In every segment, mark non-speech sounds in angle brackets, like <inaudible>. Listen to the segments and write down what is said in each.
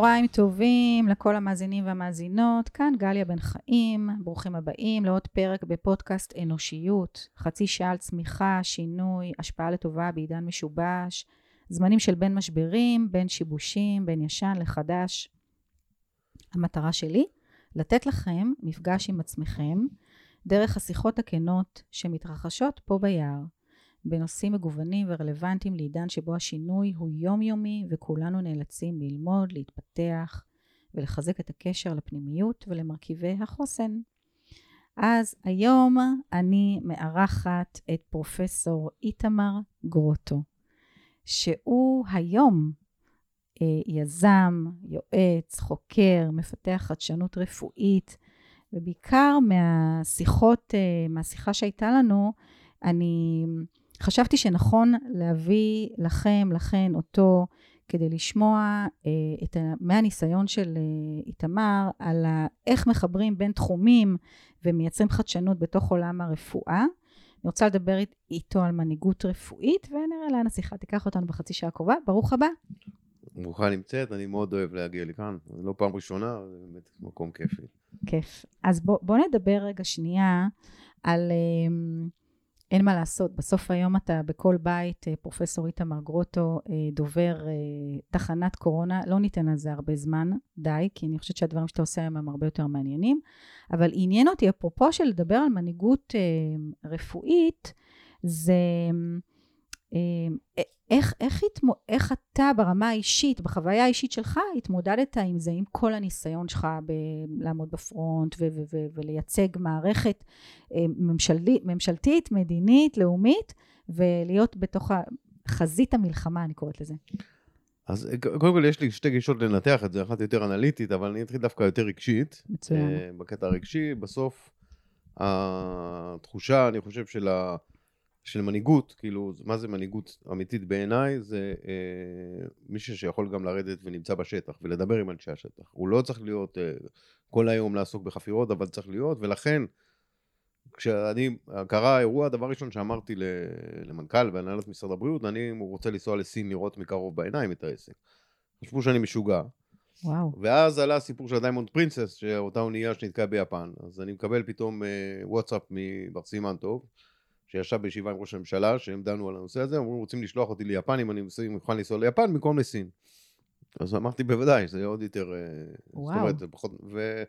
צהריים טובים לכל המאזינים והמאזינות, כאן גליה בן חיים, ברוכים הבאים לעוד פרק בפודקאסט אנושיות, חצי שעה על צמיחה, שינוי, השפעה לטובה בעידן משובש, זמנים של בין משברים, בין שיבושים, בין ישן לחדש. המטרה שלי, לתת לכם מפגש עם עצמכם דרך השיחות הכנות שמתרחשות פה ביער. בנושאים מגוונים ורלוונטיים לעידן שבו השינוי הוא יומיומי וכולנו נאלצים ללמוד, להתפתח ולחזק את הקשר לפנימיות ולמרכיבי החוסן. אז היום אני מארחת את פרופסור איתמר גרוטו, שהוא היום אה, יזם, יועץ, חוקר, מפתח חדשנות רפואית, ובעיקר מהשיחות, אה, מהשיחה שהייתה לנו, אני חשבתי שנכון להביא לכם, לכן, אותו, כדי לשמוע אה, את ה, מהניסיון של אה, איתמר על ה, איך מחברים בין תחומים ומייצרים חדשנות בתוך עולם הרפואה. אני רוצה לדבר איתו על מנהיגות רפואית ונראה לאן השיחה תיקח אותנו בחצי שעה הקרובה. ברוך הבא. ברוכה נמצאת, אני מאוד אוהב להגיע לכאן. לא פעם ראשונה, זה באמת מקום כיפי. כיף. אז בוא, בוא נדבר רגע שנייה על... אה, אין מה לעשות, בסוף היום אתה בכל בית, אה, פרופסור איתמר גרוטו, אה, דובר אה, תחנת קורונה, לא ניתן על זה הרבה זמן, די, כי אני חושבת שהדברים שאתה עושה היום הם הרבה יותר מעניינים, אבל עניין אותי, אפרופו של לדבר על מנהיגות רפואית, זה איך, איך, התמו, איך אתה ברמה האישית, בחוויה האישית שלך, התמודדת עם זה, עם כל הניסיון שלך ב- לעמוד בפרונט ו- ו- ו- ולייצג מערכת אה, ממשלתית, ממשלתית, מדינית, לאומית, ולהיות בתוך חזית המלחמה, אני קוראת לזה. אז אה, קודם כל יש לי שתי גישות לנתח את זה, אחת יותר אנליטית, אבל אני אתחיל דווקא יותר רגשית. מצוין. בקטע הרגשי, בסוף התחושה, אני חושב, של ה... של מנהיגות, כאילו, מה זה מנהיגות אמיתית בעיניי? זה אה, מישהו שיכול גם לרדת ונמצא בשטח ולדבר עם אנשי השטח. הוא לא צריך להיות אה, כל היום לעסוק בחפירות, אבל צריך להיות, ולכן, כשאני, קרה האירוע, הדבר הראשון שאמרתי למנכ"ל והנהלת משרד הבריאות, אני רוצה לנסוע לסין לראות מקרוב בעיניים את העסק. חשבו שאני משוגע. וואו. ואז עלה הסיפור של הדיימונד פרינסס, שאותה אונייה שנתקעה ביפן. אז אני מקבל פתאום אה, וואטסאפ מבר סימן טוב. שישב בישיבה עם ראש הממשלה, שהם דנו על הנושא הזה, אמרו, רוצים לשלוח אותי ליפן, אם אני מוכן לנסוע ליפן, במקום לסין. אז אמרתי, בוודאי, זה עוד יותר... אה, וואו. זאת אומרת, זה פחות... ו...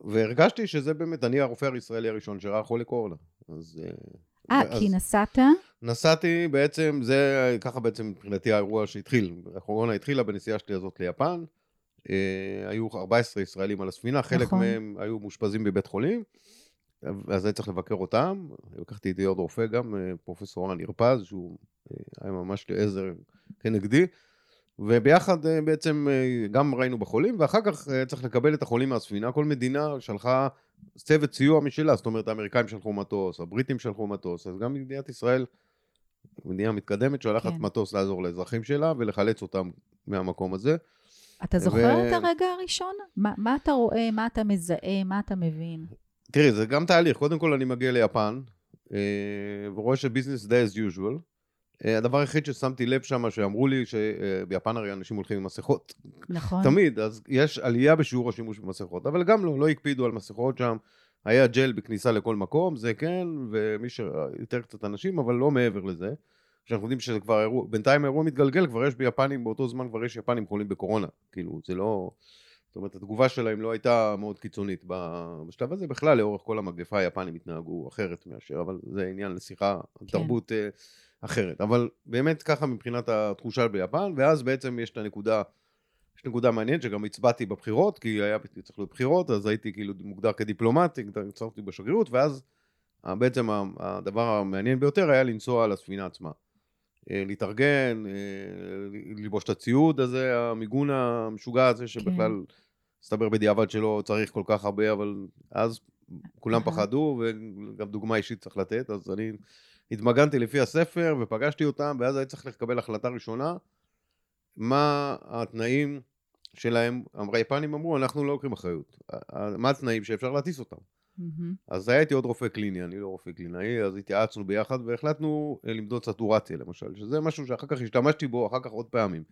והרגשתי שזה באמת, אני הרופא הישראלי הראשון שראה חולה קורונה. אז... אה, אה כי נסעת? נסעתי בעצם, זה ככה בעצם מבחינתי האירוע שהתחיל. הקורונה התחילה בנסיעה שלי הזאת ליפן. אה, היו 14 ישראלים על הספינה, חלק נכון. מהם היו מאושפזים בבית חולים. אז אני צריך לבקר אותם, לקחתי איתי עוד רופא גם, אה, פרופסור רן ירפז, שהוא אה, היה ממש לעזר כנגדי, וביחד אה, בעצם גם ראינו בחולים, ואחר כך צריך לקבל את החולים מהספינה, כל מדינה שלחה צוות סיוע משלה, זאת אומרת האמריקאים שלחו מטוס, הבריטים שלחו מטוס, אז גם מדינת ישראל, מדינה מתקדמת, שולחת כן. מטוס לעזור לאזרחים שלה ולחלץ אותם מהמקום הזה. אתה זוכר ו... את הרגע הראשון? מה, מה אתה רואה, מה אתה מזהה, מה אתה מבין? תראי, זה גם תהליך. קודם כל אני מגיע ליפן, אה, ורואה שביזנס די as usual. אה, הדבר היחיד ששמתי לב שם, שאמרו לי שביפן הרי אנשים הולכים עם מסכות. נכון. תמיד, אז יש עלייה בשיעור השימוש במסכות, אבל גם לא, לא הקפידו על מסכות שם. היה ג'ל בכניסה לכל מקום, זה כן, ומי ש... יותר קצת אנשים, אבל לא מעבר לזה. שאנחנו יודעים שזה כבר אירוע, בינתיים האירוע מתגלגל, כבר יש ביפנים, באותו זמן כבר יש יפנים חולים בקורונה. כאילו, זה לא... זאת אומרת, התגובה שלהם לא הייתה מאוד קיצונית בשלב הזה. בכלל, לאורך כל המגפה היפנים התנהגו אחרת מאשר, אבל זה עניין לשיחה, כן. תרבות אה, אחרת. אבל באמת ככה מבחינת התחושה ביפן, ואז בעצם יש את הנקודה, יש נקודה מעניינת שגם הצבעתי בבחירות, כי היה צריך להיות בחירות, אז הייתי כאילו מוגדר כדיפלומט, הצבתי בשגרירות, ואז בעצם הדבר המעניין ביותר היה לנסוע על הספינה עצמה. אה, להתארגן, אה, ללבוש את הציוד הזה, המיגון המשוגע הזה, שבכלל כן. הסתבר בדיעבד שלא צריך כל כך הרבה, אבל אז כולם פחדו, וגם דוגמה אישית צריך לתת, אז אני התמגנתי לפי הספר ופגשתי אותם, ואז הייתי צריך לקבל החלטה ראשונה, מה התנאים שלהם, היפנים אמרו, אנחנו לא לוקחים אחריות. מה התנאים שאפשר להטיס אותם? מהמם. אז היה איתי עוד רופא קליני, אני לא רופא קלינאי, אז התייעצנו ביחד והחלטנו אה, למדוד סטורציה למשל, שזה משהו שאחר כך השתמשתי בו אחר כך עוד פעמים.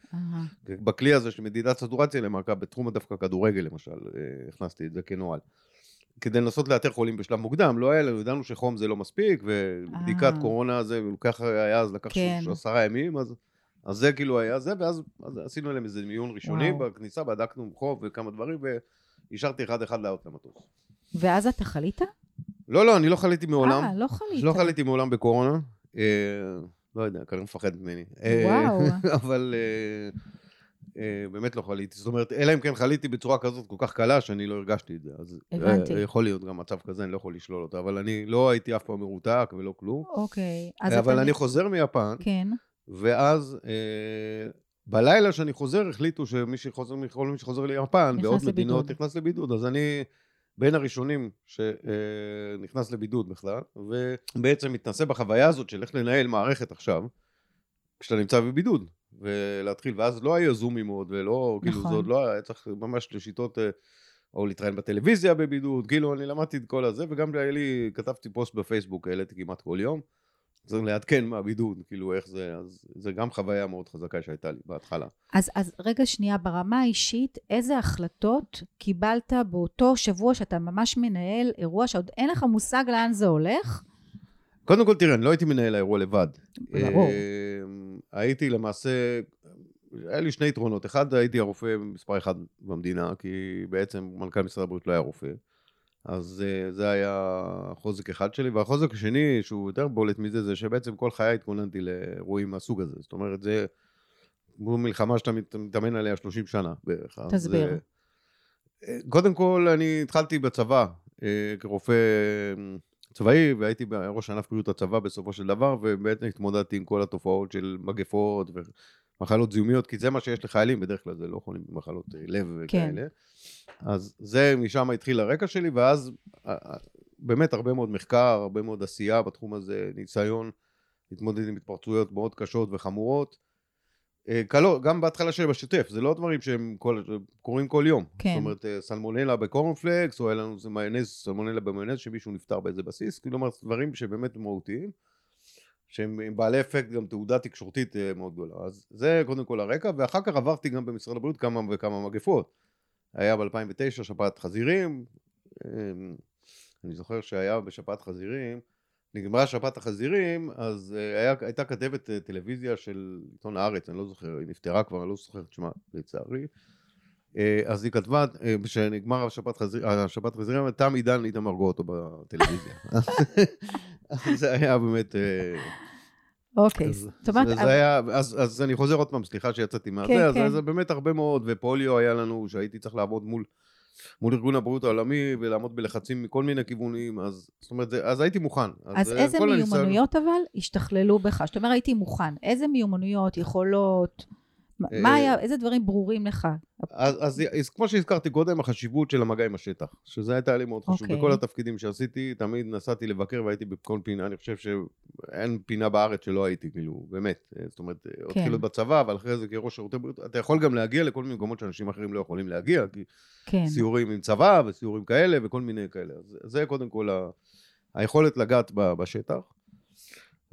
בכלי הזה של מדידת סטורציה למעקב, בתחום דווקא כדורגל למשל, אה, הכנסתי את זה כנוהל. כדי לנסות לאתר חולים בשלב מוקדם, לא היה לנו, ידענו שחום זה לא מספיק, ובדיקת אה. קורונה זה לוקח, היה אז לקח כן. עשרה ימים, אז, אז זה כאילו היה זה, ואז אז עשינו להם איזה מיון ראשוני וואו. בכניסה, בדקנו חום וכמה דברים, והשארתי אחד אחד לעלות למטוס. ואז אתה חלית? לא, לא, אני לא חליתי מעולם. אה, לא חלית. לא חליתי מעולם בקורונה. אה, לא יודע, כנראה מפחד ממני. אה, וואו. <laughs> אבל אה, אה, באמת לא חליתי. זאת אומרת, אלא אם כן חליתי בצורה כזאת כל כך קלה שאני לא הרגשתי את זה. אז הבנתי. אה, יכול להיות גם מצב כזה, אני לא יכול לשלול אותו. אבל אני לא הייתי אף פעם מרותק ולא כלום. אוקיי. אז אבל אתה... אני חוזר מיפן, כן. ואז אה, בלילה שאני חוזר, החליטו שמי שחוזר, כל מי שחוזר ליפן, בעוד. מדינות נכנס לבידוד. אז אני בין הראשונים שנכנס לבידוד בכלל, ובעצם מתנסה בחוויה הזאת של איך לנהל מערכת עכשיו, כשאתה נמצא בבידוד. ולהתחיל, ואז לא היה זומים עוד, ולא, כאילו, נכון. זה עוד לא היה, צריך ממש לשיטות, אה, או להתראיין בטלוויזיה בבידוד, כאילו, אני למדתי את כל הזה, וגם לי, כתבתי פוסט בפייסבוק, העליתי כמעט כל יום, צריך לעדכן מהבידוד, כאילו, איך זה, אז זה גם חוויה מאוד חזקה שהייתה לי בהתחלה. אז, אז רגע שנייה, ברמה האישית, איזה החלטות קיבלת באותו שבוע שאתה ממש מנהל אירוע שעוד אין לך מושג לאן זה הולך? קודם כל, תראה, אני לא הייתי מנהל האירוע לבד. ברור. אה, הייתי למעשה, היה לי שני יתרונות. אחד, הייתי הרופא מספר אחד במדינה, כי בעצם מנכ"ל משרד הבריאות לא היה רופא. אז אה, זה היה חוזק אחד שלי. והחוזק השני, שהוא יותר בולט מזה, זה שבעצם כל חיי התכוננתי לאירועים מהסוג הזה. זאת אומרת, זה כמו מלחמה שאתה מת- מתאמן עליה 30 שנה בערך. תסביר. אה, אה, קודם כל, אני התחלתי בצבא כרופא צבאי, והייתי ראש ענף בריאות הצבא בסופו של דבר, ובעצם התמודדתי עם כל התופעות של מגפות ומחלות זיהומיות, כי זה מה שיש לחיילים, בדרך כלל זה לא חולים במחלות אה, לב כן. וכאלה. אז זה, משם התחיל הרקע שלי, ואז אה, אה, באמת הרבה מאוד מחקר, הרבה מאוד עשייה בתחום הזה, ניסיון להתמודד עם התפרצויות מאוד קשות וחמורות. קלות, גם בהתחלה שלי בשוטף, זה לא דברים שהם כל, קורים כל יום. כן. זאת אומרת, סלמונלה בקורנפלקס, או היה לנו איזה מיונז, סלמונלה במיונז, שמישהו נפטר באיזה בסיס, כלומר, דברים שבאמת מהותיים, שהם בעלי אפקט גם תעודה תקשורתית אה, מאוד גדולה. אז זה קודם כל הרקע, ואחר כך עברתי גם במשרד הבריאות כמה וכמה מגפות. היה ב-2009 שפעת חזירים, אה, אני זוכר שהיה בשפעת חזירים, נגמרה שפעת החזירים, אז אה, היה, הייתה כתבת אה, טלוויזיה של עיתון הארץ, אני לא זוכר, היא נפטרה כבר, אני לא זוכר את שמה, לצערי. אה, אז היא כתבה, אה, כשנגמר השפעת חזיר- השפעת חזירים, תם עידן איתמר גרוטו בטלוויזיה. אז <laughs> זה היה באמת... אה, אוקיי, אז, זאת אומרת, אז, אז אני חוזר עוד פעם, סליחה שיצאתי מהזה, כן, אז כן. זה באמת הרבה מאוד, ופוליו היה לנו, שהייתי צריך לעבוד מול, מול ארגון הבריאות העולמי, ולעמוד בלחצים מכל מיני כיוונים, אז זאת אומרת, זה, אז הייתי מוכן. אז אה, איזה כל הניסיון- מיומנויות אבל השתכללו בך? זאת אומרת, הייתי מוכן. איזה מיומנויות, יכולות, מה- אה, מה היה, איזה דברים ברורים לך? אז, אז, אז כמו שהזכרתי קודם, החשיבות של המגע עם השטח, שזה הייתה לי מאוד חשוב. אוקיי. בכל התפקידים שעשיתי, תמיד נסעתי לבקר והייתי בכל פינה, אני חושב שאין פינה בארץ שלא הייתי, כאילו, באמת. אה, זאת אומרת, עוד כן. התחיל בצבא, אבל אחרי זה כראש שירותי בריאות, אתה יכול גם להגיע לכל מיני מקומות שאנשים אחרים לא יכולים להגיע, כי כן. סיורים עם צבא וסיורים כאלה וכל מיני כאלה. אז זה קודם כל ה... היכולת לגעת בשטח.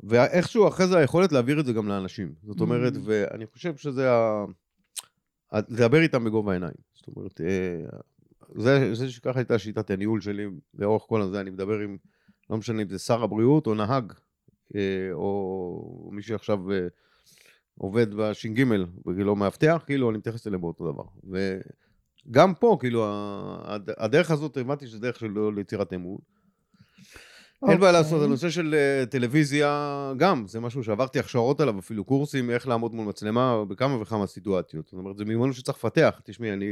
ואיכשהו אחרי זה היכולת להעביר את זה גם לאנשים. זאת אומרת, Mm. ואני חושב שזה ה... לדבר איתם בגובה העיניים. זאת אומרת, אה, זה, זה שככה הייתה שיטת הניהול שלי לאורך כל הזה, אני מדבר עם, לא משנה אם זה שר הבריאות או נהג, אה, או מי שעכשיו אה, עובד בש"ג, וכאילו מאבטח, כאילו אני מתייחס אליהם באותו דבר. וגם פה, כאילו, הדרך הזאת, הבנתי שזה דרך של ליצירת אמון. אין בעיה אוקיי. לעשות, הנושא של אה, טלוויזיה, גם, זה משהו שעברתי הכשרות עליו, אפילו קורסים, איך לעמוד מול מצלמה בכמה וכמה סיטואציות. זאת אומרת, זה מיומנות שצריך לפתח. תשמעי, אני,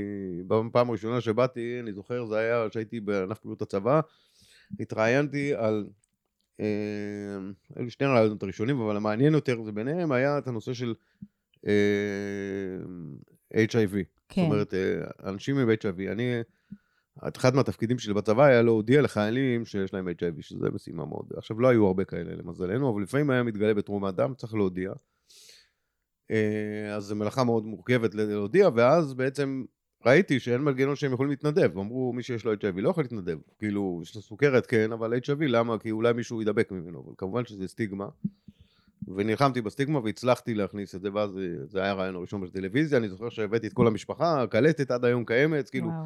בפעם הראשונה שבאתי, אני זוכר, זה היה שהייתי בענף בריאות הצבא, התראיינתי על, אה, היו שני רעיונות הראשונים, אבל המעניין יותר זה ביניהם היה את הנושא של אה, HIV. כן. זאת אומרת, אה, אנשים עם HIV, אני, אחד מהתפקידים שלי בצבא היה להודיע לחיילים שיש להם HIV, שזה משימה מאוד. עכשיו, לא היו הרבה כאלה למזלנו, אבל לפעמים היה מתגלה בתרומת דם, צריך להודיע. אה, אז זו מלאכה מאוד מורכבת להודיע, ואז בעצם ראיתי שאין מנגנון שהם יכולים להתנדב. אמרו, מי שיש לו HIV לא יכול להתנדב. כאילו, יש לו סוכרת, כן, אבל HIV, למה? כי אולי מישהו ידבק ממנו. אבל כמובן שזה סטיגמה. ונלחמתי בסטיגמה והצלחתי להכניס את זה, ואז זה היה הרעיון הראשון בטלוויזיה. אני זוכר שהבאתי את כל המשפחה, הקלטת עד היום קיימת, כאילו. וואו.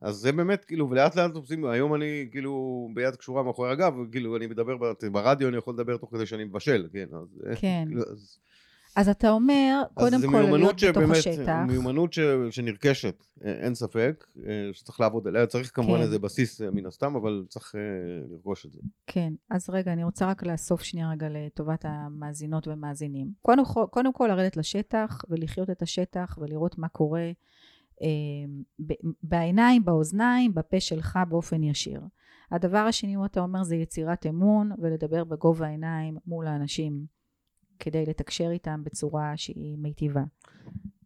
אז זה באמת, כאילו, ולאט לאט עושים, היום אני כאילו ביד קשורה מאחורי הגב, כאילו, אני מדבר ברדיו, אני יכול לדבר תוך כדי שאני מבשל, כן, אז... כן. כאילו, אז, אז אתה אומר, קודם אז כל להיות מיומנות בתוך שבאמת, השטח. מיומנות ש, שנרכשת, אה, אין ספק, אה, שצריך לעבוד עליה, צריך כמובן כן. איזה בסיס אה, מן הסתם, אבל צריך אה, לרכוש את זה. כן, אז רגע, אני רוצה רק לאסוף שנייה רגע לטובת המאזינות ומאזינים. קודם, קודם כל לרדת לשטח ולחיות את השטח ולראות מה קורה אה, בעיניים, באוזניים, בפה שלך באופן ישיר. הדבר השני, מה אתה אומר, זה יצירת אמון ולדבר בגובה העיניים מול האנשים כדי לתקשר איתם בצורה שהיא מיטיבה.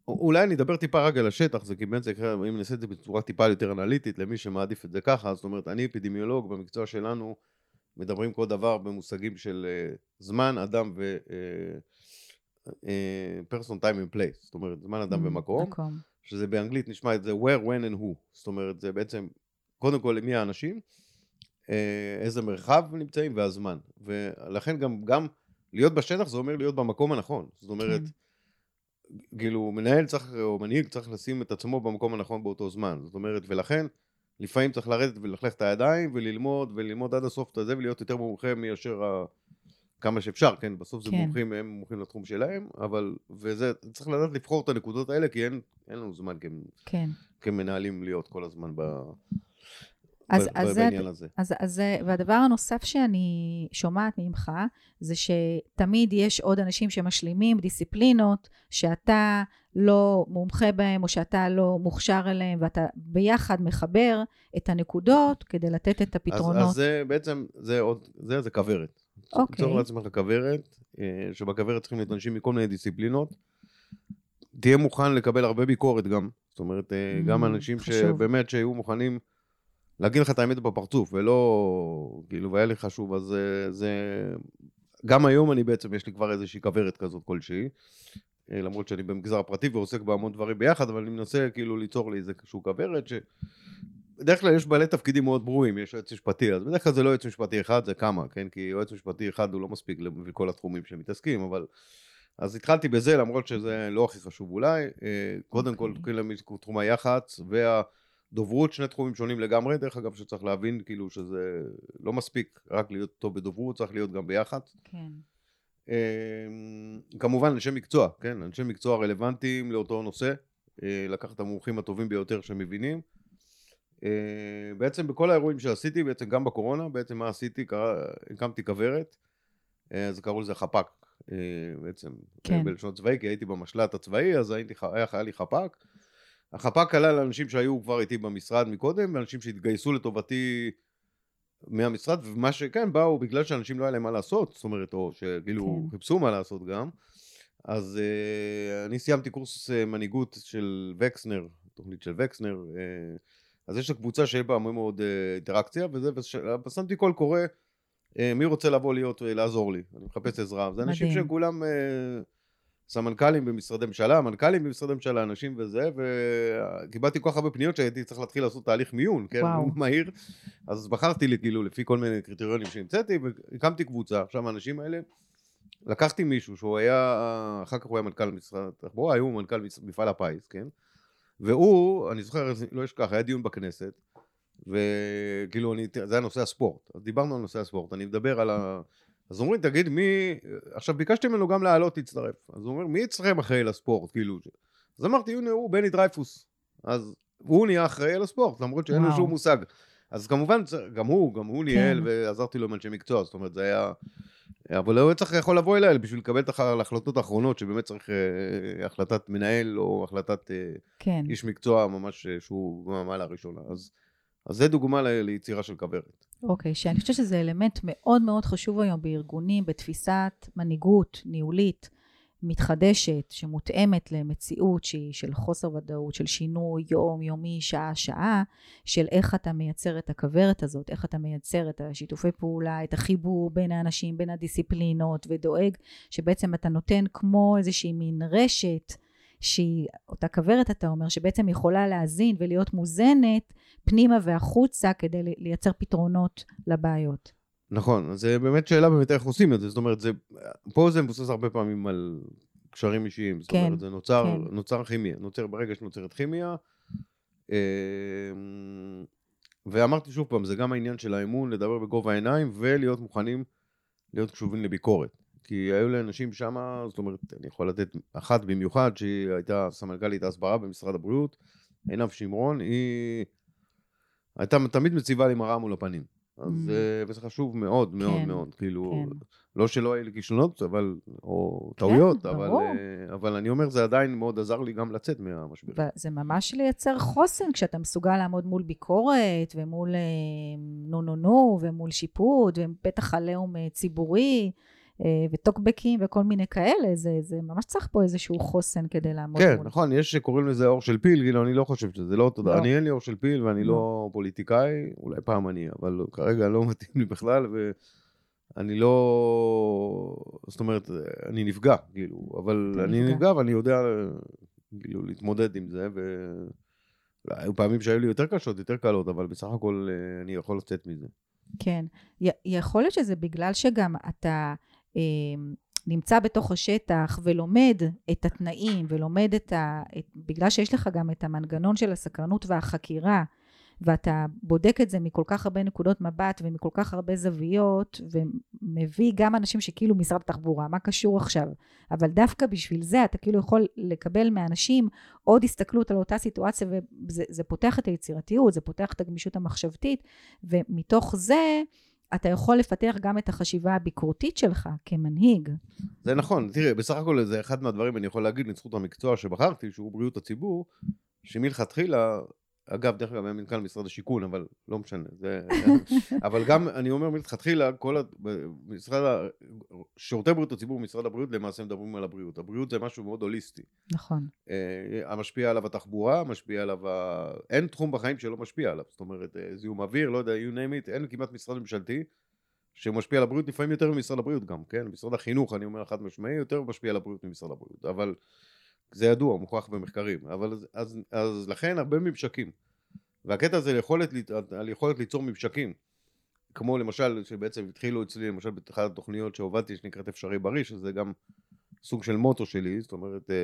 אולי אני אדבר טיפה רגע לשטח, זה כי יקרה, אם נעשה את זה בצורה טיפה יותר אנליטית, למי שמעדיף את זה ככה, זאת אומרת, אני אפידמיולוג, במקצוע שלנו מדברים כל דבר במושגים של אה, זמן, אדם ו... אה, אה, person, time and place, זאת אומרת, זמן, אדם Mm, ומקום, מקום. שזה באנגלית נשמע את זה where, when and who, זאת אומרת, זה בעצם, קודם כל, מי האנשים, אה, איזה מרחב נמצאים והזמן, ולכן גם, גם להיות בשטח זה אומר להיות במקום הנכון, זאת אומרת, כן. כאילו מנהל צריך או מנהיג צריך לשים את עצמו במקום הנכון באותו זמן. זאת אומרת ולכן לפעמים צריך לרדת וללכלך את הידיים וללמוד וללמוד עד הסוף את הזה ולהיות יותר מומחה מאשר ה... כמה שאפשר כן בסוף זה כן. מומחים הם מומחים לתחום שלהם אבל וזה צריך לדעת לבחור את הנקודות האלה כי אין, אין לנו זמן כמ, כן. כמנהלים להיות כל הזמן ב, אז- ב, אז ב, זה- בעניין הזה אז, אז והדבר הנוסף שאני שומעת ממך, זה שתמיד יש עוד אנשים שמשלימים דיסציפלינות שאתה לא מומחה בהם, או שאתה לא מוכשר אליהם, ואתה ביחד מחבר את הנקודות כדי לתת את אז, הפתרונות. אז זה בעצם זה עוד זה זה כוורת אוקיי. ליצור לעצמך כוורת, אה, שבכוורת צריכים להיות אנשים מכל מיני דיסציפלינות. תהיה מוכן לקבל הרבה ביקורת גם. זאת אומרת, אה, גם Mm, אנשים חשוב. שבאמת שהיו מוכנים להגיד לך את האמת בפרצוף, ולא, כאילו, והיה לי חשוב, אז אה, זה... גם היום אני בעצם, יש לי כבר איזושהי כוורת כזאת כלשהי. למרות שאני במגזר הפרטי ועוסק בהמון דברים ביחד, אבל אני מנסה כאילו ליצור לי איזשהו כוורת ש... בדרך כלל יש בעלי תפקידים מאוד ברורים, יש יועץ משפטי, אז בדרך כלל זה לא יועץ משפטי אחד, זה כמה, כן? כי יועץ משפטי אחד הוא לא מספיק לכל התחומים שמתעסקים, אבל... אז התחלתי בזה, למרות שזה לא הכי חשוב אולי. אה, קודם כל, אוקיי. כאילו, תחום היח"צ והדוברות, שני תחומים שונים לגמרי, דרך אגב, שצריך להבין כאילו שזה לא מספיק רק להיות טוב בדוברות, צריך להיות גם ביח"צ. כן. אה, כמובן אנשי מקצוע, כן, אנשי מקצוע רלוונטיים לאותו נושא, אה, לקחת את המומחים הטובים ביותר שמבינים. אה, בעצם בכל האירועים שעשיתי, בעצם גם בקורונה, בעצם מה עשיתי, הקמתי כוורת, אה, אז קראו לזה חפ"ק, אה, בעצם, כן. בלשון צבאי, כי הייתי במשל"ט הצבאי, אז הייתי, היה, היה לי חפ"ק. החפ"ק כלל אנשים שהיו כבר איתי במשרד מקודם, ואנשים שהתגייסו לטובתי מהמשרד, ומה שכן, באו בגלל שאנשים לא היה להם מה לעשות, זאת אומרת, או שכאילו כן. כן. חיפשו מה לעשות גם. אז uh, אני סיימתי קורס uh, מנהיגות של וקסנר, תוכנית של וקסנר, uh, אז יש קבוצה שיהיה בה הרבה מאוד uh, אינטראקציה, וזה, ושמתי קול קורא, uh, מי רוצה לבוא להיות, uh, לעזור לי, אני מחפש עזרה. זה אנשים מדהים. שכולם uh, סמנכ"לים במשרדי ממשלה, מנכ"לים במשרדי ממשלה, אנשים וזה, וקיבלתי כל כך הרבה פניות שהייתי צריך להתחיל לעשות תהליך מיון, כן, וואו. <laughs> מהיר. אז בחרתי לי כאילו לפי כל מיני קריטריונים שהמצאתי, והקמתי קבוצה. עכשיו האנשים האלה, לקחתי מישהו שהוא היה, אחר כך הוא היה מנכ"ל משרד התחבורה, היום הוא מנכ"ל מפעל הפיס, כן? והוא, אני זוכר, לא אשכח, היה דיון בכנסת, וכאילו, אני, זה היה נושא הספורט. אז דיברנו על נושא הספורט, אני מדבר על ה... אז אומרים, תגיד, מי... עכשיו, ביקשתי ממנו גם לעלות, להצטרף. אז הוא אומר, מי אצלכם אחראי לספורט, כאילו? אז אמרתי, הנה הוא, בני דרייפוס. אז הוא נהיה אחראי על הספורט, למרות שאין לו. שום מושג. אז כמובן, גם הוא, גם הוא ניהל, כן. ועזרתי לו עם אנשי מקצוע, זאת אומרת, זה היה... אבל הוא צריך יכול לבוא אליי בשביל לקבל את ההחלטות האחרונות, שבאמת צריך אה, החלטת מנהל או החלטת אה, כן. איש מקצוע ממש אה, שהוא במעלה הראשונה. אז, אז זה דוגמה ל- ליצירה של כוורת. אוקיי, שאני חושבת שזה אלמנט מאוד מאוד חשוב היום בארגונים, בתפיסת מנהיגות ניהולית מתחדשת, שמותאמת למציאות שהיא של חוסר ודאות, של שינוי יום-יומי, שעה-שעה, של איך אתה מייצר את הכוורת הזאת, איך אתה מייצר את השיתופי פעולה, את החיבור בין האנשים, בין הדיסציפלינות, ודואג שבעצם אתה נותן כמו איזושהי מין רשת שהיא אותה כוורת אתה אומר שבעצם יכולה להזין ולהיות מוזנת פנימה והחוצה כדי לייצר פתרונות לבעיות. נכון, אז זה באמת שאלה באמת איך עושים את זה, זאת אומרת, זה, פה זה מבוסס הרבה פעמים על קשרים אישיים, זאת כן, אומרת, זה נוצר, כן. נוצר כימיה, נוצר ברגע שנוצרת כימיה, אמ, ואמרתי שוב פעם, זה גם העניין של האמון, לדבר בגובה העיניים ולהיות מוכנים להיות קשובים לביקורת. כי היו לאנשים שם, זאת אומרת, אני יכול לתת אחת במיוחד, שהיא הייתה סמנכ"לית ההסברה במשרד הבריאות, עינב שמרון, היא הייתה תמיד מציבה לי מראה מול הפנים. אז, mm. וזה חשוב מאוד מאוד כן, מאוד, כאילו, כן. לא שלא היו לי כישלונות, אבל, או כן, טעויות, אבל, אה, אבל אני אומר, זה עדיין מאוד עזר לי גם לצאת מהמשבר. זה ממש לייצר חוסן כשאתה מסוגל לעמוד מול ביקורת, ומול אה, נו נו נו, ומול שיפוט, ובטח עליהום ציבורי. אה, וטוקבקים וכל מיני כאלה, זה, זה ממש צריך פה איזשהו חוסן כדי לעמוד כן, מול. כן, נכון, יש שקוראים לזה אור של פיל, כאילו, אני לא חושב שזה לא תודה. לא. אני אין לי אור של פיל ואני לא, לא פוליטיקאי, אולי פעם אני, אבל כרגע לא מתאים לי בכלל, ואני לא... זאת אומרת, אני נפגע, כאילו, אבל אני נפגע. נפגע ואני יודע, כאילו, להתמודד עם זה, ו... היו פעמים שהיו לי יותר קשות, יותר קלות, אבל בסך הכל אה, אני יכול לצאת מזה. כן. י- יכול להיות שזה בגלל שגם אתה נמצא בתוך השטח ולומד את התנאים ולומד את ה... את, בגלל שיש לך גם את המנגנון של הסקרנות והחקירה ואתה בודק את זה מכל כך הרבה נקודות מבט ומכל כך הרבה זוויות ומביא גם אנשים שכאילו משרד התחבורה, מה קשור עכשיו? אבל דווקא בשביל זה אתה כאילו יכול לקבל מאנשים עוד הסתכלות על אותה סיטואציה וזה פותח את היצירתיות, זה פותח את הגמישות המחשבתית ומתוך זה אתה יכול לפתח גם את החשיבה הביקורתית שלך כמנהיג. זה נכון, תראה, בסך הכל זה אחד מהדברים, אני יכול להגיד, לזכות המקצוע שבחרתי, שהוא בריאות הציבור, שמלכתחילה אגב, דרך אגב, היה מנכ"ל משרד השיכון, אבל לא משנה. זה... <laughs> אבל גם, אני אומר מלכתחילה, כל משרד ה... שירותי בריאות הציבור במשרד הבריאות למעשה מדברים על הבריאות. הבריאות זה משהו מאוד הוליסטי. נכון. אה, המשפיע עליו התחבורה, משפיע עליו ה... אין תחום בחיים שלא משפיע עליו. זאת אומרת, אה, זיהום אוויר, לא יודע, you name it, אין כמעט משרד ממשלתי שמשפיע על הבריאות, לפעמים יותר ממשרד הבריאות גם, כן? משרד החינוך, אני אומר חד משמעי, יותר משפיע על הבריאות ממשרד הבריאות. אבל... זה ידוע, מוכח במחקרים, אבל אז, אז, אז לכן הרבה ממשקים. והקטע הזה יכולת, על יכולת ליצור ממשקים, כמו למשל, שבעצם התחילו אצלי, למשל באחת התוכניות שהובלתי, שנקראת אפשרי בריא, שזה גם סוג של מוטו שלי, זאת אומרת, אה,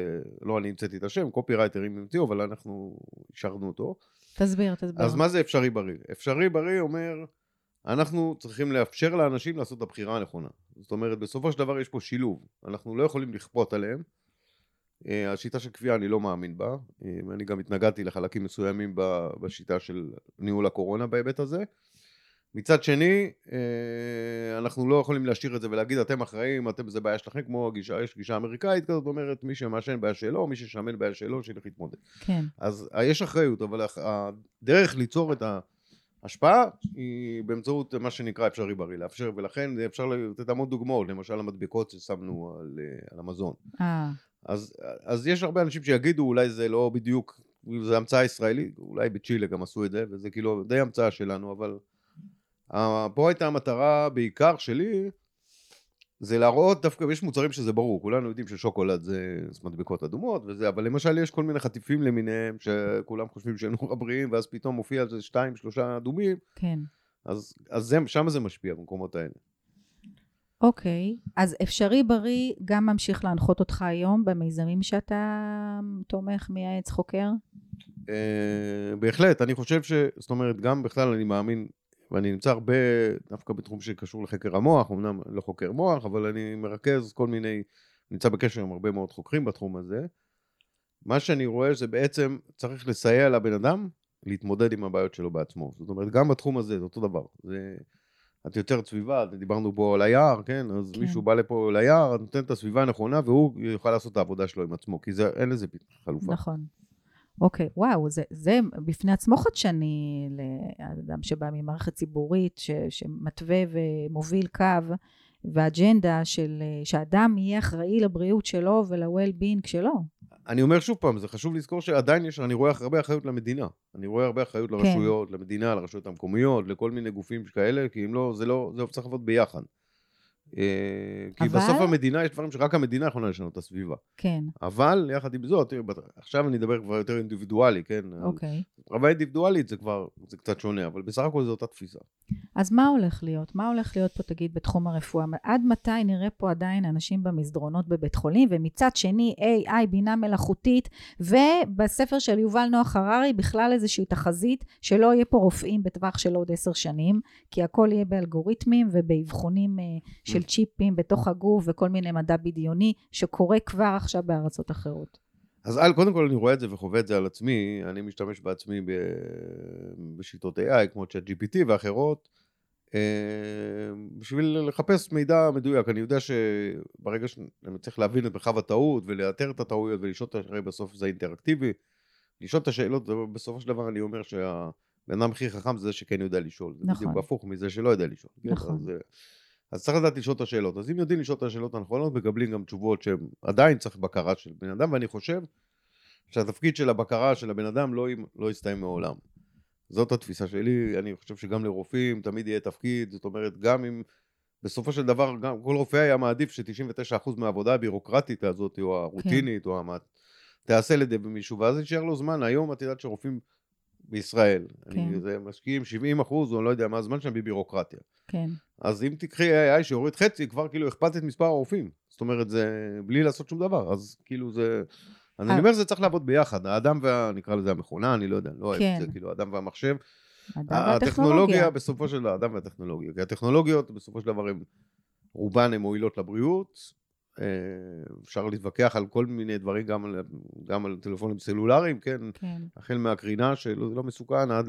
לא אני המצאתי את השם, קופי רייטרים המציאו, אבל אנחנו אישרנו אותו. תסביר, תסביר. אז מה זה אפשרי בריא? אפשרי בריא אומר, אנחנו צריכים לאפשר לאנשים לעשות את הבחירה הנכונה. זאת אומרת, בסופו של דבר יש פה שילוב, אנחנו לא יכולים לכפות עליהם. אה, השיטה של כפייה אני לא מאמין בה, אה, אני גם התנגדתי לחלקים מסוימים בשיטה של ניהול הקורונה בהיבט הזה. מצד שני, אה, אנחנו לא יכולים להשאיר את זה ולהגיד אתם אחראים, אתם זה בעיה שלכם, כמו הגישה, יש גישה אמריקאית כזאת, אומרת מי שמעשן בעיה שלו, מי ששמן בעיה שלו, שילך להתמודד. כן. אז יש אחריות, אבל הדרך ליצור את ההשפעה היא באמצעות מה שנקרא אפשרי בריא, לאפשר, ולכן אפשר לתת המון דוגמאות, למשל המדבקות ששמנו על, על המזון. אה. אז, אז יש הרבה אנשים שיגידו אולי זה לא בדיוק, זה המצאה ישראלית, אולי בצ'ילה גם עשו את זה, וזה כאילו די המצאה שלנו, אבל פה הייתה המטרה בעיקר שלי, זה להראות דווקא, יש מוצרים שזה ברור, כולנו יודעים ששוקולד זה מדבקות אדומות וזה, אבל למשל יש כל מיני חטיפים למיניהם, שכולם חושבים שהם נורא בריאים, ואז פתאום מופיע על זה שתיים, שלושה אדומים. כן. אז, אז זה, שם זה משפיע במקומות האלה. אוקיי, אז אפשרי בריא גם ממשיך להנחות אותך היום במיזמים שאתה תומך, מייעץ, חוקר? Uh, בהחלט, אני חושב ש... זאת אומרת, גם בכלל אני מאמין, ואני נמצא הרבה דווקא בתחום שקשור לחקר המוח, אמנם לא חוקר מוח, אבל אני מרכז כל מיני, נמצא בקשר עם הרבה מאוד חוקרים בתחום הזה. מה שאני רואה זה בעצם צריך לסייע לבן אדם להתמודד עם הבעיות שלו בעצמו. זאת אומרת, גם בתחום הזה זה אותו דבר. זה... את יוצרת סביבה, דיברנו פה על היער, כן? אז כן. מישהו בא לפה ליער, את נותנת את הסביבה הנכונה, והוא יוכל לעשות את העבודה שלו עם עצמו, כי זה, אין לזה חלופה. נכון. אוקיי, וואו, זה, זה בפני עצמו חדשני לאדם שבא ממערכת ציבורית, ש, שמתווה ומוביל קו ואג'נדה של שאדם יהיה אחראי לבריאות שלו ול-well-being שלו. אני אומר שוב פעם, זה חשוב לזכור שעדיין יש, אני רואה הרבה אחריות למדינה. אני רואה הרבה אחריות כן. לרשויות, כן. למדינה, לרשויות המקומיות, לכל מיני גופים כאלה, כי אם לא, זה לא, זה צריך לעבוד ביחד. אה, כי אבל- בסוף המדינה, יש דברים שרק המדינה יכולה לשנות את הסביבה. כן, אבל יחד עם זאת, עכשיו אני אדבר כבר יותר אינדיבידואלי, כן? אוקיי. רמה אינדיבידואלית זה כבר, זה קצת שונה, אבל בסך הכל זו אותה תפיסה. אז מה הולך להיות? מה הולך להיות פה, תגיד, בתחום הרפואה? עד מתי נראה פה עדיין אנשים במסדרונות בבית חולים, ומצד שני AI, בינה מלאכותית, ובספר של יובל נוח הררי בכלל איזושהי תחזית שלא יהיה פה רופאים בטווח של עוד עשר שנים, כי הכל יהיה באלגוריתמים ובאבחונים אה, של צ'יפים בתוך הגוף וכל מיני מדע בדיוני, שקורה כבר עכשיו בארצות אחרות. אז על, קודם כל אני רואה את זה וחווה את זה על עצמי, אני משתמש בעצמי ב, בשיטות AI כמו צ'אט GPT ואחרות, אה, בשביל לחפש מידע מדויק. אני יודע שברגע שאני צריך להבין את מרחב הטעות ולאתר את הטעויות ולשאול את השאלות, בסוף זה אינטראקטיבי, לשאול את השאלות, בסופו של דבר אני אומר שהבן אדם הכי חכם זה זה שכן יודע לשאול. זה נכון. בדיוק הפוך מזה שלא יודע לשאול. כן? נכון. אז, אה, אז צריך לדעת לשאול את השאלות. אז אם יודעים לשאול את השאלות הנכונות, מקבלים גם תשובות שהן עדיין צריך בקרה של בן אדם, ואני חושב שהתפקיד של הבקרה של הבן אדם לא, לא יסתיים מעולם. זאת התפיסה שלי, אני חושב שגם לרופאים תמיד יהיה תפקיד, זאת אומרת, גם אם בסופו של דבר, גם כל רופא היה מעדיף ש-99% מהעבודה הבירוקרטית הזאת, או הרוטינית, או המה... תיעשה על ידי מישהו, ואז יישאר לו זמן. היום את יודעת שרופאים בישראל, כן. אני, זה משקיעים 70 אחוז, או לא יודע מה הזמן שלהם בבירוקרטיה. כן, אז אם תקחי AI שיוריד חצי, כבר כאילו הכפלת את מספר הרופאים. זאת אומרת, זה בלי לעשות שום דבר. אז כאילו זה... אז אה. אני אומר, זה צריך לעבוד ביחד. האדם וה... נקרא לזה המכונה, אני לא יודע, אני לא אוהב כן. את זה, כאילו, האדם והמחשב. הטכנולוגיה. בסופו של דבר, האדם והטכנולוגיה. כי הטכנולוגיות בסופו של דבר הן, רובן הן מועילות לבריאות. אה, אפשר להתווכח על כל מיני דברים, גם על, גם על טלפונים סלולריים, כן? כן, החל מהקרינה שלא לא מסוכן עד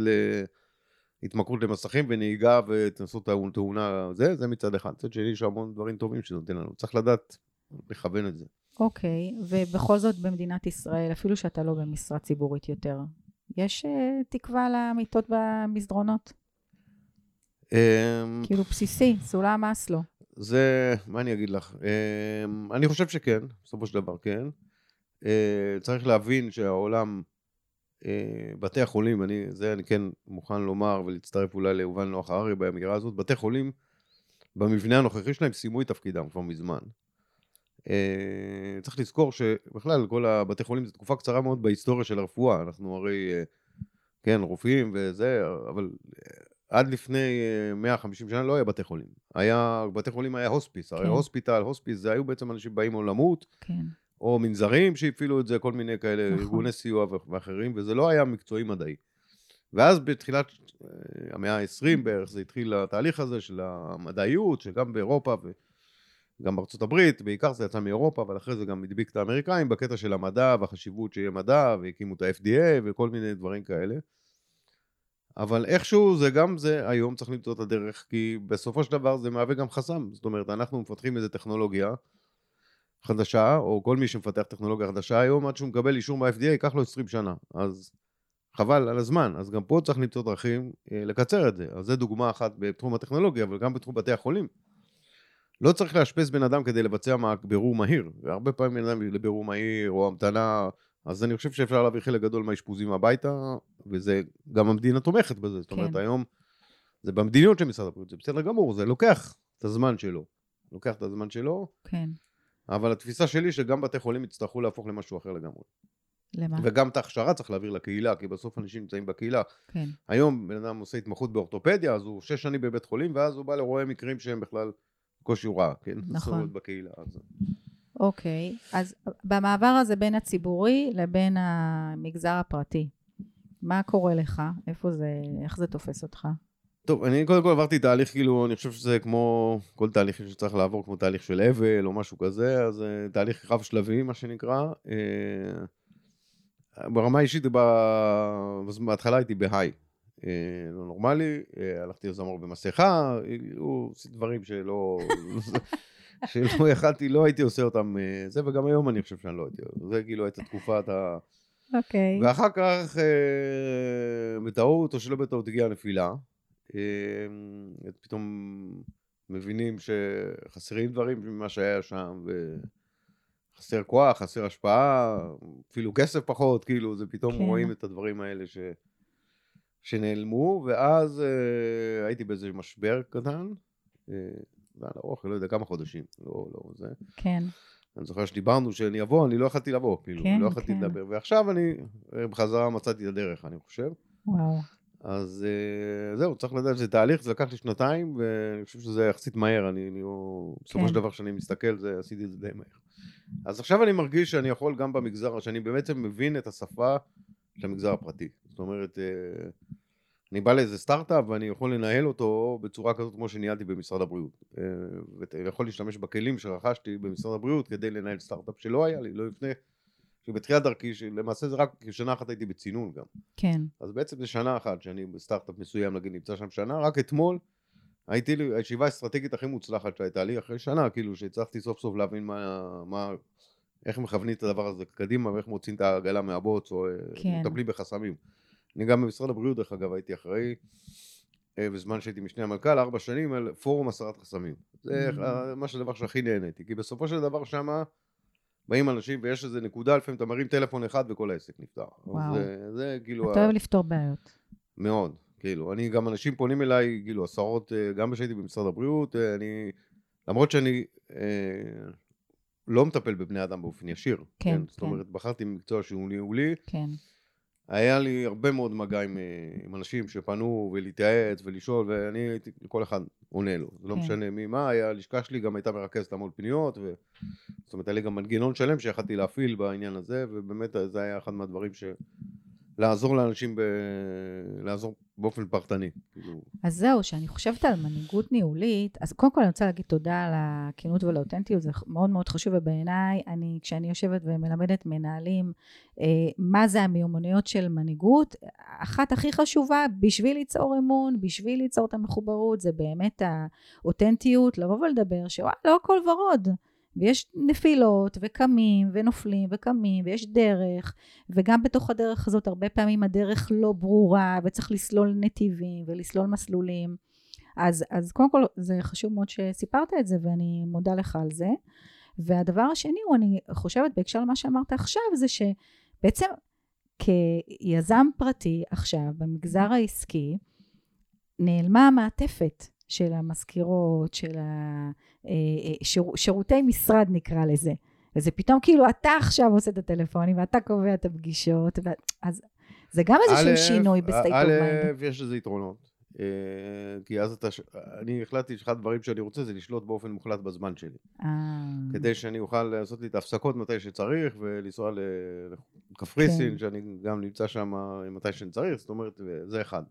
להתמכרות למסכים ונהיגה והתנסות תאונה- זה, זה מצד אחד. מצד שני יש המון דברים טובים שזה נותן לנו. צריך לדעת לכוון את זה. אוקיי, ובכל זאת במדינת ישראל, אפילו שאתה לא במשרה ציבורית יותר, יש אה, תקווה למיטות במסדרונות? אמ, כאילו בסיסי, סולם מאסלו. זה, מה אני אגיד לך? אמ, אני חושב שכן, בסופו של דבר כן. אה, צריך להבין שהעולם, אה, בתי החולים, אני, זה אני כן מוכן לומר ולהצטרף אולי ליובל נוח הררי באמירה הזאת, בתי חולים במבנה הנוכחי שלהם סיימו את תפקידם כבר מזמן. אה, צריך לזכור שבכלל כל הבתי חולים זו תקופה קצרה מאוד בהיסטוריה של הרפואה, אנחנו הרי, כן, רופאים וזה, אבל עד לפני אה, 150 שנה לא היה בתי חולים. היה, בתי חולים היה הוספיס, הרי כן. הוספיטל, הוספיס, זה היו בעצם אנשים באים או למות, כן, או מנזרים שהפעילו את זה, כל מיני כאלה, נכון. ארגוני סיוע ואחרים, וזה לא היה מקצועי מדעי. ואז בתחילת אה, המאה ה-20 בערך זה התחיל התהליך הזה של המדעיות, שגם באירופה וגם בארצות הברית, בעיקר זה יצא מאירופה, אבל אחרי זה גם הדביק את האמריקאים בקטע של המדע והחשיבות שיהיה מדע, והקימו את ה-FDA וכל מיני דברים כאלה. אבל איכשהו זה גם זה, היום צריך למצוא את הדרך, כי בסופו של דבר זה מהווה גם חסם. זאת אומרת, אנחנו מפתחים איזו טכנולוגיה חדשה, או כל מי שמפתח טכנולוגיה חדשה היום, עד שהוא מקבל אישור מה-FDA, ייקח לו 20 שנה. אז חבל על הזמן. אז גם פה צריך למצוא דרכים אה, לקצר את זה. אז זו דוגמה אחת בתחום הטכנולוגיה, אבל גם בתחום בתי החולים. לא צריך לאשפז בן אדם כדי לבצע בירור מהיר. והרבה פעמים בן אדם לבירור מהיר, או המתנה, אז אני חושב שאפשר להביא חלק גדול מהאשפוזים הביתה, וזה, גם המדינה תומכת בזה. זאת אומרת, כן. היום, זה במדיניות של משרד הבריאות, זה בסדר גמור, זה לוקח את הזמן שלו. לוקח את הזמן שלו, כן. אבל התפיסה שלי שגם בתי חולים יצטרכו להפוך למשהו אחר לגמרי. למה? וגם את ההכשרה צריך להעביר לקהילה, כי בסוף אנשים נמצאים בקהילה. כן, היום בן אדם עושה התמחות באורתופדיה, אז הוא שש שנים בבית חולים, ואז הוא בא לרואה מקרים שהם בכלל הוא ראה, כן? נכון. <laughs> בקהילה. אז... אוקיי. אז במעבר הזה בין הציבורי לבין המגזר הפרטי, מה קורה לך? איפה זה, איך זה תופס אותך? טוב, אני קודם כל עברתי תהליך, כאילו, אני חושב שזה כמו כל תהליך שצריך לעבור, כמו תהליך של אבל או משהו כזה, אז אה, תהליך רב שלבי, מה שנקרא. אה, ברמה האישית, ב- בהתחלה הייתי בהיי. אה, לא נורמלי, אה, הלכתי לזמר במסכה, היו דברים שלא... שלא יכלתי, לא הייתי עושה אותם, אה, זה, וגם היום אני חושב שאני לא הייתי, זה כאילו הייתה תקופת ה... אוקיי. ואחר כך, אה, בטעות או שלא בטעות, הגיעה נפילה. אה, פתאום מבינים שחסרים דברים ממה שהיה שם, וחסר כוח, חסר השפעה, אפילו כסף פחות, כאילו, זה פתאום כן. רואים את הדברים האלה ש... שנעלמו, ואז אה, הייתי באיזה משבר קטן. אה, זה היה ארוך, לא יודע, כמה חודשים, לא, לא, זה. כן. אני זוכר שדיברנו שאני אבוא, אני לא יכולתי לבוא, כאילו, כן, לא יכולתי כן. לדבר, ועכשיו אני אה, בחזרה מצאתי את הדרך, אני חושב. וואו. אז אה, זהו, צריך לדעת שזה תהליך, זה לקח לי שנתיים, ואני חושב שזה יחסית מהר, אני, אני לא... בסופו כן. של דבר כשאני מסתכל, זה, עשיתי את זה די מהר. אז עכשיו אני מרגיש שאני יכול גם במגזר, שאני בעצם מבין את השפה של המגזר הפרטי. זאת אומרת, אה, אני בא לאיזה סטארט-אפ ואני יכול לנהל אותו בצורה כזאת כמו שניהלתי במשרד הבריאות. אה, ויכול להשתמש בכלים שרכשתי במשרד הבריאות כדי לנהל סטארט-אפ שלא היה לי, לא לפני, שבתחילת דרכי, שלמעשה זה רק שנה אחת הייתי בצינון גם. כן. אז בעצם זה שנה אחת שאני בסטארט-אפ מסוים, נגיד נמצא שם שנה, רק אתמול הייתי לי, הישיבה האסטרטגית הכי מוצלחת שהייתה לי אחרי שנה, כאילו שהצלחתי סוף סוף להבין מה, מה, איך מכוונים את הדבר הזה קדימה ואיך מוציאים את העגלה מהבוץ או אה, כן. מטפלים בחסמים. אני גם במשרד הבריאות דרך אגב הייתי אחראי אה, בזמן שהייתי משנה המנכ"ל ארבע שנים על פורום הסרת חסמים. זה Mm. אה, מה שהדבר שהכי נהניתי, כי בסופו של דבר שמה באים אנשים ויש איזה נקודה לפעמים אתה מרים טלפון אחד וכל העסק נפתר. וואו. אז זה, זה כאילו... אתה ה- אוהב לפתור בעיות. מאוד, כאילו, אני גם אנשים פונים אליי, כאילו עשרות, אה, גם כשהייתי במשרד הבריאות, אה, אני, למרות שאני אה, לא מטפל בבני אדם באופן ישיר, כן, זאת כן. אומרת, בחרתי מקצוע שהוא ניהולי, כן. היה לי הרבה מאוד מגע עם, אה, עם אנשים שפנו ולהתייעץ ולשאול, ואני הייתי, לכל אחד עונה לו, זה לא כן. משנה מי מה, היה, הלשכה שלי גם הייתה מרכזת המון פניות, ו... זאת אומרת, היה לי גם מנגנון שלם שיכלתי להפעיל בעניין הזה, ובאמת זה היה אחד מהדברים ש... לעזור לאנשים, ב... לעזור באופן פרטני. כאילו, אז זהו, שאני חושבת על מנהיגות ניהולית, אז קודם כל אני רוצה להגיד תודה על הכנות ולאותנטיות, זה מאוד מאוד חשוב, ובעיניי, אני, כשאני יושבת ומלמדת מנהלים אה, מה זה המיומנויות של מנהיגות, אחת הכי חשובה בשביל ליצור אמון, בשביל ליצור את המחוברות, זה באמת האותנטיות, לבוא ולדבר שוואלה, לא הכל ורוד. ויש נפילות וקמים ונופלים וקמים ויש דרך וגם בתוך הדרך הזאת הרבה פעמים הדרך לא ברורה וצריך לסלול נתיבים ולסלול מסלולים. אז, אז קודם כל זה חשוב מאוד שסיפרת את זה ואני מודה לך על זה. והדבר השני הוא אני חושבת בהקשר למה שאמרת עכשיו זה שבעצם כיזם פרטי עכשיו במגזר העסקי נעלמה המעטפת של המזכירות, של השירותי משרד נקרא לזה. וזה פתאום כאילו אתה עכשיו עושה את הטלפונים ואתה קובע את הפגישות, ו... אז זה גם איזשהו שינוי ב state of mind. א', יש לזה יתרונות. אה, כי אז אתה, אני החלטתי שאחד הדברים שאני רוצה זה לשלוט באופן מוחלט בזמן שלי. אה, כדי שאני אוכל לעשות לי את ההפסקות מתי שצריך, ולנסוע לקפריסין, כן. שאני גם נמצא שם מתי שאני צריך, זאת אומרת, זה אחד.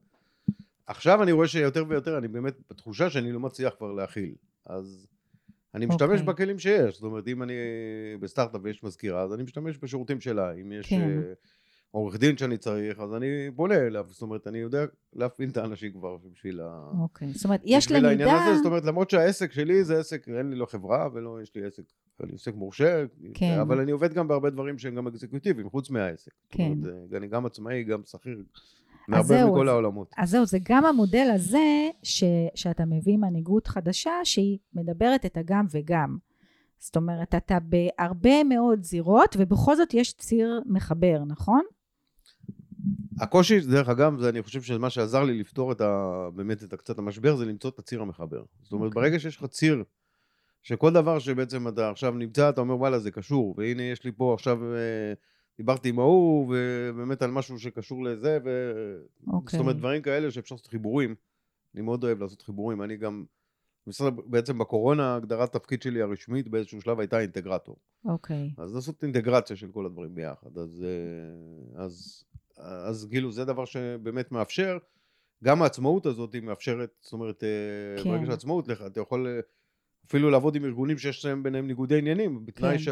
עכשיו אני רואה שיותר ויותר, אני באמת בתחושה שאני לא מצליח כבר להכיל. אז אני משתמש אוקיי. בכלים שיש, זאת אומרת, אם אני בסטארט-אפ ויש מזכירה, אז אני משתמש בשירותים שלה. אם יש כן. אה, עורך דין שאני צריך, אז אני פונה אליו, זאת אומרת, אני יודע להפעיל את האנשים כבר בשביל ה... אוקיי, זאת אומרת יש בשביל העניין למידה, הזה, זאת אומרת, למרות שהעסק שלי זה עסק, אין לי לא חברה ולא יש לי עסק, אני עוסק מורשה, כן. אבל אני עובד גם בהרבה דברים שהם גם אקזקוטיביים, חוץ מהעסק. כן. זאת אומרת, אה, אני גם עצמאי, גם שכיר, אז זהו, מכל אז- העולמות. אז זהו, זה גם המודל הזה ש, שאתה מביא מנהיגות חדשה שהיא מדברת את הגם וגם. זאת אומרת, אתה בהרבה מאוד זירות ובכל זאת יש ציר מחבר, נכון? הקושי, דרך אגב, זה אני חושב שמה שעזר לי לפתור את ה... באמת את קצת המשבר, זה למצוא את הציר המחבר. זאת אומרת, אוקיי. ברגע שיש לך ציר, שכל דבר שבעצם אתה עכשיו נמצא, אתה אומר, וואלה, זה קשור, והנה יש לי פה עכשיו, אה, דיברתי עם ההוא, ובאמת על משהו שקשור לזה, ו... אוקיי. זאת אומרת, דברים כאלה שאפשר לעשות חיבורים. אני מאוד אוהב לעשות חיבורים, אני גם... משרד, בעצם בקורונה, הגדרת תפקיד שלי הרשמית באיזשהו שלב הייתה אינטגרטור. אוקיי. אז לעשות אינטגרציה של כל הדברים ביחד. אז, אה, אז, אז כאילו זה דבר שבאמת מאפשר, גם העצמאות הזאת היא מאפשרת, זאת אומרת, אה, כן. ברגע שעצמאות לך, אתה יכול אה, אפילו לעבוד עם ארגונים שיש להם ביניהם ניגודי עניינים, בתנאי כן. ש,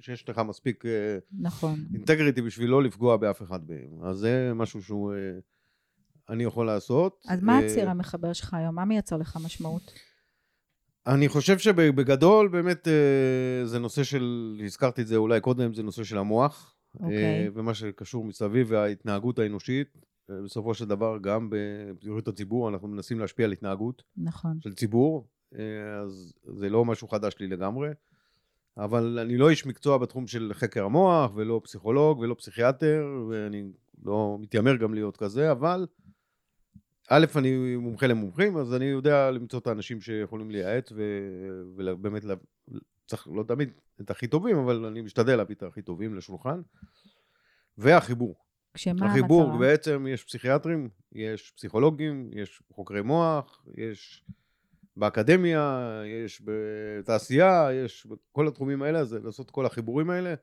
שיש לך מספיק אה, נכון. אינטגריטי בשביל לא לפגוע באף אחד מהם. אז זה משהו שהוא, אה, אני יכול לעשות. אז מה אה, הציר המחבר שלך היום? מה מייצר לך משמעות? אני חושב שבגדול באמת זה נושא של, הזכרתי את זה אולי קודם, זה נושא של המוח. אוקיי. ומה שקשור מסביב וההתנהגות האנושית. בסופו של דבר גם בבריאות הציבור אנחנו מנסים להשפיע על התנהגות נכון. של ציבור, אז זה לא משהו חדש לי לגמרי. אבל אני לא איש מקצוע בתחום של חקר המוח, ולא פסיכולוג, ולא פסיכיאטר, ואני לא מתיימר גם להיות כזה, אבל א', אני מומחה למומחים, אז אני יודע למצוא את האנשים שיכולים לייעץ, ובאמת, צריך לא תמיד את הכי טובים, אבל אני משתדל להביא את הכי טובים לשולחן. והחיבור. כשמה החיבור, המטרה? בעצם יש פסיכיאטרים, יש פסיכולוגים, יש חוקרי מוח, יש באקדמיה, יש בתעשייה, יש בכל התחומים האלה, זה לעשות כל החיבורים האלה,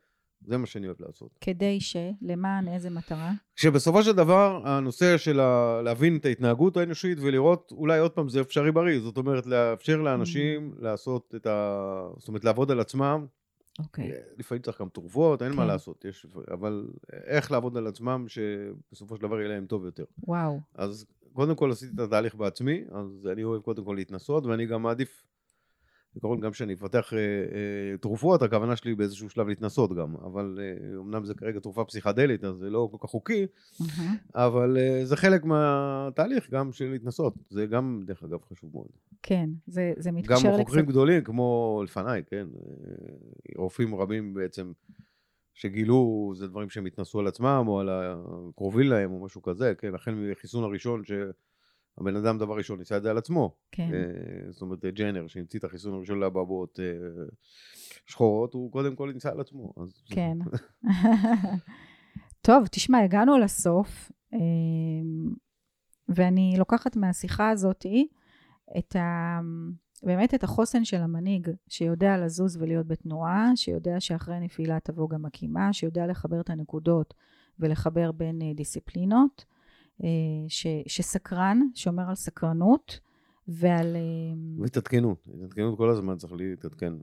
זה מה שאני אוהב לעשות. כדי ש... למען איזה מטרה? שבסופו של דבר, הנושא של ה... להבין את ההתנהגות האנושית ולראות, אולי עוד פעם, זה אפשרי בריא. זאת אומרת, לאפשר לאנשים Mm. לעשות את ה... זאת אומרת, לעבוד על עצמם. אוקיי. לפעמים צריך גם תרופות, אין מה כן. לעשות. יש... אבל איך לעבוד על עצמם, שבסופו של דבר יהיה להם טוב יותר. וואו. אז קודם כל עשיתי את התהליך בעצמי, אז אני אוהב קודם כל להתנסות, ואני גם מעדיף, בעיקרון גם כשאני אפתח אה, אה, תרופות, הכוונה שלי באיזשהו שלב להתנסות גם, אבל אה, אמנם זה כרגע תרופה פסיכדלית, אז זה לא כל כך חוקי, אהה. אבל אה, זה חלק מהתהליך גם של להתנסות, זה גם דרך אגב חשוב מאוד. כן, זה, זה גם מתקשר לקצת... חוקרים גדולים כמו לפניי, כן, אה, רופאים רבים בעצם שגילו, זה דברים שהם התנסו על עצמם או על הקרובים להם או משהו כזה, כן, החל מחיסון הראשון שהבן אדם דבר ראשון ניסה את זה על עצמו, כן, אה, זאת אומרת ג'נר שהמציא את החיסון הראשון לאבעבועות אה, שחורות, הוא קודם כל ניסה על עצמו, אז כן. <laughs> טוב, תשמע, הגענו לסוף, ואני לוקחת מהשיחה הזאתי את ה... באמת את החוסן של המנהיג, שיודע לזוז ולהיות בתנועה, שיודע שאחרי נפילה תבוא גם הקימה, שיודע לחבר את הנקודות ולחבר בין אה, דיסציפלינות, אה, ש, שסקרן, שומר על סקרנות ועל... אה, והתעדכנות, התעדכנות כל הזמן צריך להתעדכן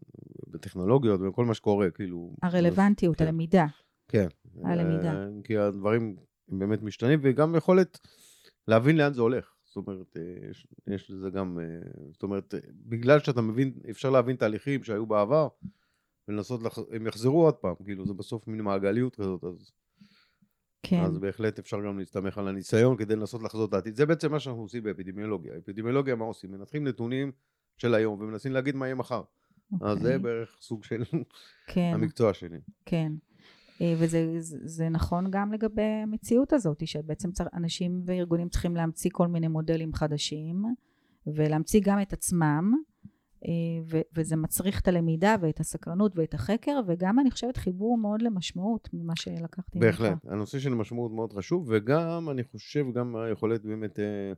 בטכנולוגיות ובכל מה שקורה, כאילו. הרלוונטיות, כן. הלמידה. כן. הלמידה. אה, כי הדברים באמת משתנים, וגם יכולת להבין לאן זה הולך. זאת אומרת, אה, יש, יש לזה גם, אה, זאת אומרת, אה, בגלל שאתה מבין, אפשר להבין תהליכים שהיו בעבר, ולנסות, לח... הם יחזרו עוד פעם, כאילו זה בסוף מין מעגליות כזאת, אז, כן, אז בהחלט אפשר גם להסתמך על הניסיון כדי לנסות לחזות את העתיד. זה בעצם מה שאנחנו עושים באפידמיולוגיה. אפידמיולוגיה, מה עושים? מנתחים נתונים של היום ומנסים להגיד מה יהיה מחר. אז זה אוקיי. בערך סוג של כן. המקצוע שלי. כן. אה, וזה זה, זה נכון גם לגבי המציאות הזאת, שבעצם צר, אנשים וארגונים צריכים להמציא כל מיני מודלים חדשים, ולהמציא גם את עצמם, אה, ו, וזה מצריך את הלמידה ואת הסקרנות ואת החקר, וגם אני חושבת חיבור מאוד למשמעות ממה שלקחתי ממך. בהחלט. הנושא של משמעות מאוד חשוב, וגם, אני חושב, גם היכולת באמת, אה,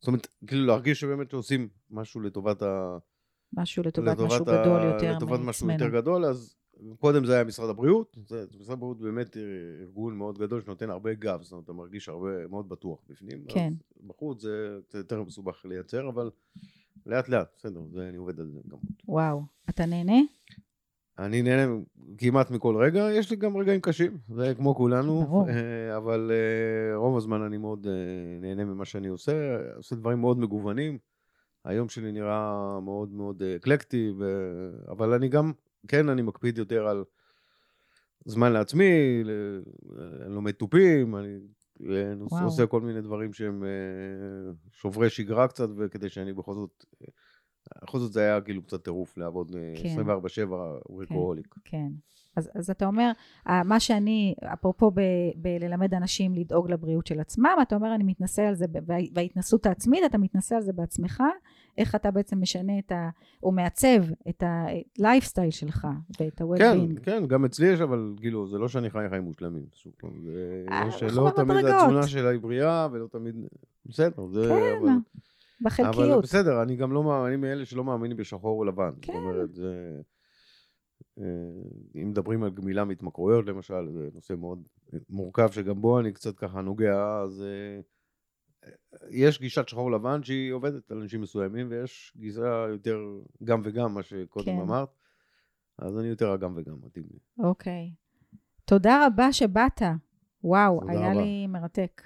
זאת אומרת, כאילו להרגיש שבאמת עושים משהו לטובת ה... משהו לטובת, לטובת משהו ה- גדול יותר לטובת משהו מעצמנו. יותר גדול, אז קודם זה היה משרד הבריאות, זה, משרד הבריאות באמת אה, ארגון מאוד גדול שנותן הרבה גב, זאת אומרת, אתה מרגיש הרבה, מאוד בטוח בפנים. כן. בחוץ זה קצת יותר מסובך לייצר, אבל לאט לאט, בסדר, זה, אני עובד על זה גם. וואו, אתה נהנה? אני נהנה כמעט מכל רגע, יש לי גם רגעים קשים, זה כמו כולנו, ברור. אה, אבל אה, רוב הזמן אני מאוד נהנה ממה שאני עושה, עושה דברים מאוד מגוונים. היום שלי נראה מאוד מאוד אקלקטי, ו... אבל אני גם, כן, אני מקפיד יותר על זמן לעצמי, אני לומד תופים, אני אה, וואו. עושה כל מיני דברים שהם אה, שוברי שגרה קצת, וכדי שאני בכל זאת, בכל זאת זה היה כאילו קצת טירוף לעבוד אה, כן. 24/7 וורקוהוליק. כן. אז, אז אתה אומר, מה שאני, אפרופו ב- בללמד אנשים לדאוג לבריאות של עצמם, אתה אומר, אני מתנסה על זה, ב- וה- וההתנסות העצמית, אתה מתנסה על זה בעצמך, איך אתה בעצם משנה את ה... או מעצב את ה-lifestyle שלך ואת כן, ה-well-being. כן, גם אצלי יש, אבל כאילו, זה לא שאני חי חיים מושלמים. שוב פעם, זה אה, יש אנחנו לא תמיד. התזונה שלה היא בריאה, ולא תמיד... בסדר, זה... כן, אבל- אבל בחלקיות. בסדר, אני גם לא מאמין, אני מאלה שלא מאמינים בשחור או לבן. כן. זאת אומרת, זה... אה, אם מדברים על גמילה מהתמכרויות, למשל, זה נושא מאוד מורכב, שגם בו אני קצת ככה נוגע, אז אה, יש גישת שחור לבן שהיא עובדת על אנשים מסוימים, ויש גישה יותר גם וגם, מה שקודם כן. אמרת, אז אני יותר הגם וגם, מתאים לי. אוקיי. תודה רבה שבאת. וואו, תודה היה רבה. לי מרתק.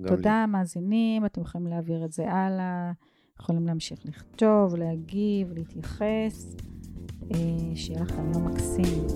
גם לי. תודה, מאזינים, אתם יכולים להעביר את זה הלאה, יכולים להמשיך לכתוב, להגיב, להתייחס. אה, שיהיה לכם יום מקסים.